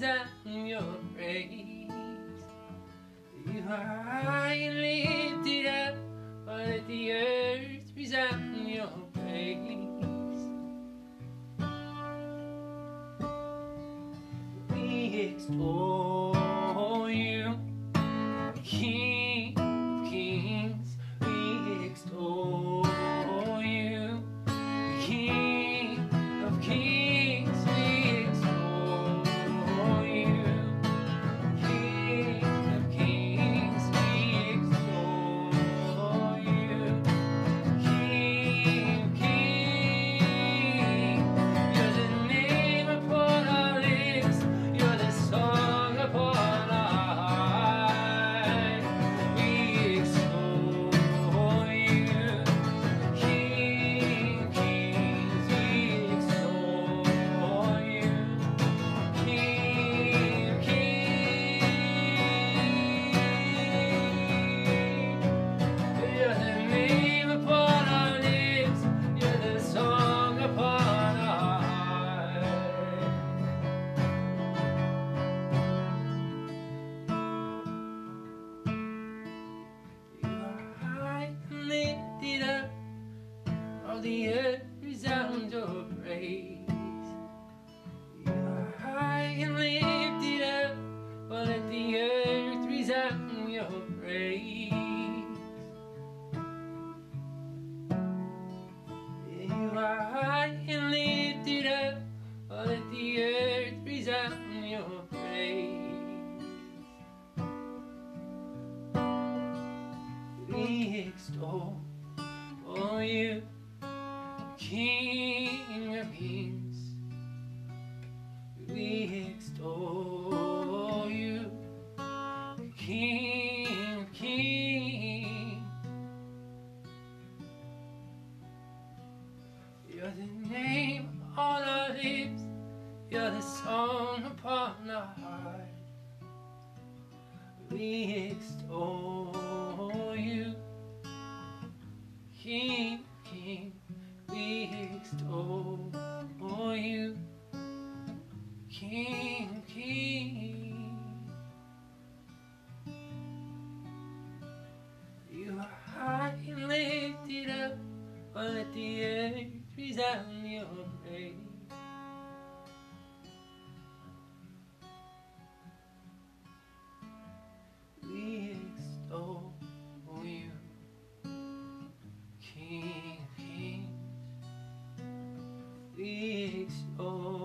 desire your praise. You are high and lifted up, but that the earth resounds your praise. We extol. Resounds your praise. You are high and lifted up, but let the earth resound your praise. You are high and lifted up, but let the earth resound your praise. We extol for you, King of kings. We extol you, King of kings. You're the name on our lips, you're the song upon our heart. We extol extol you. King of kings. You are high and lifted up, but the earth is resound your praise. We extol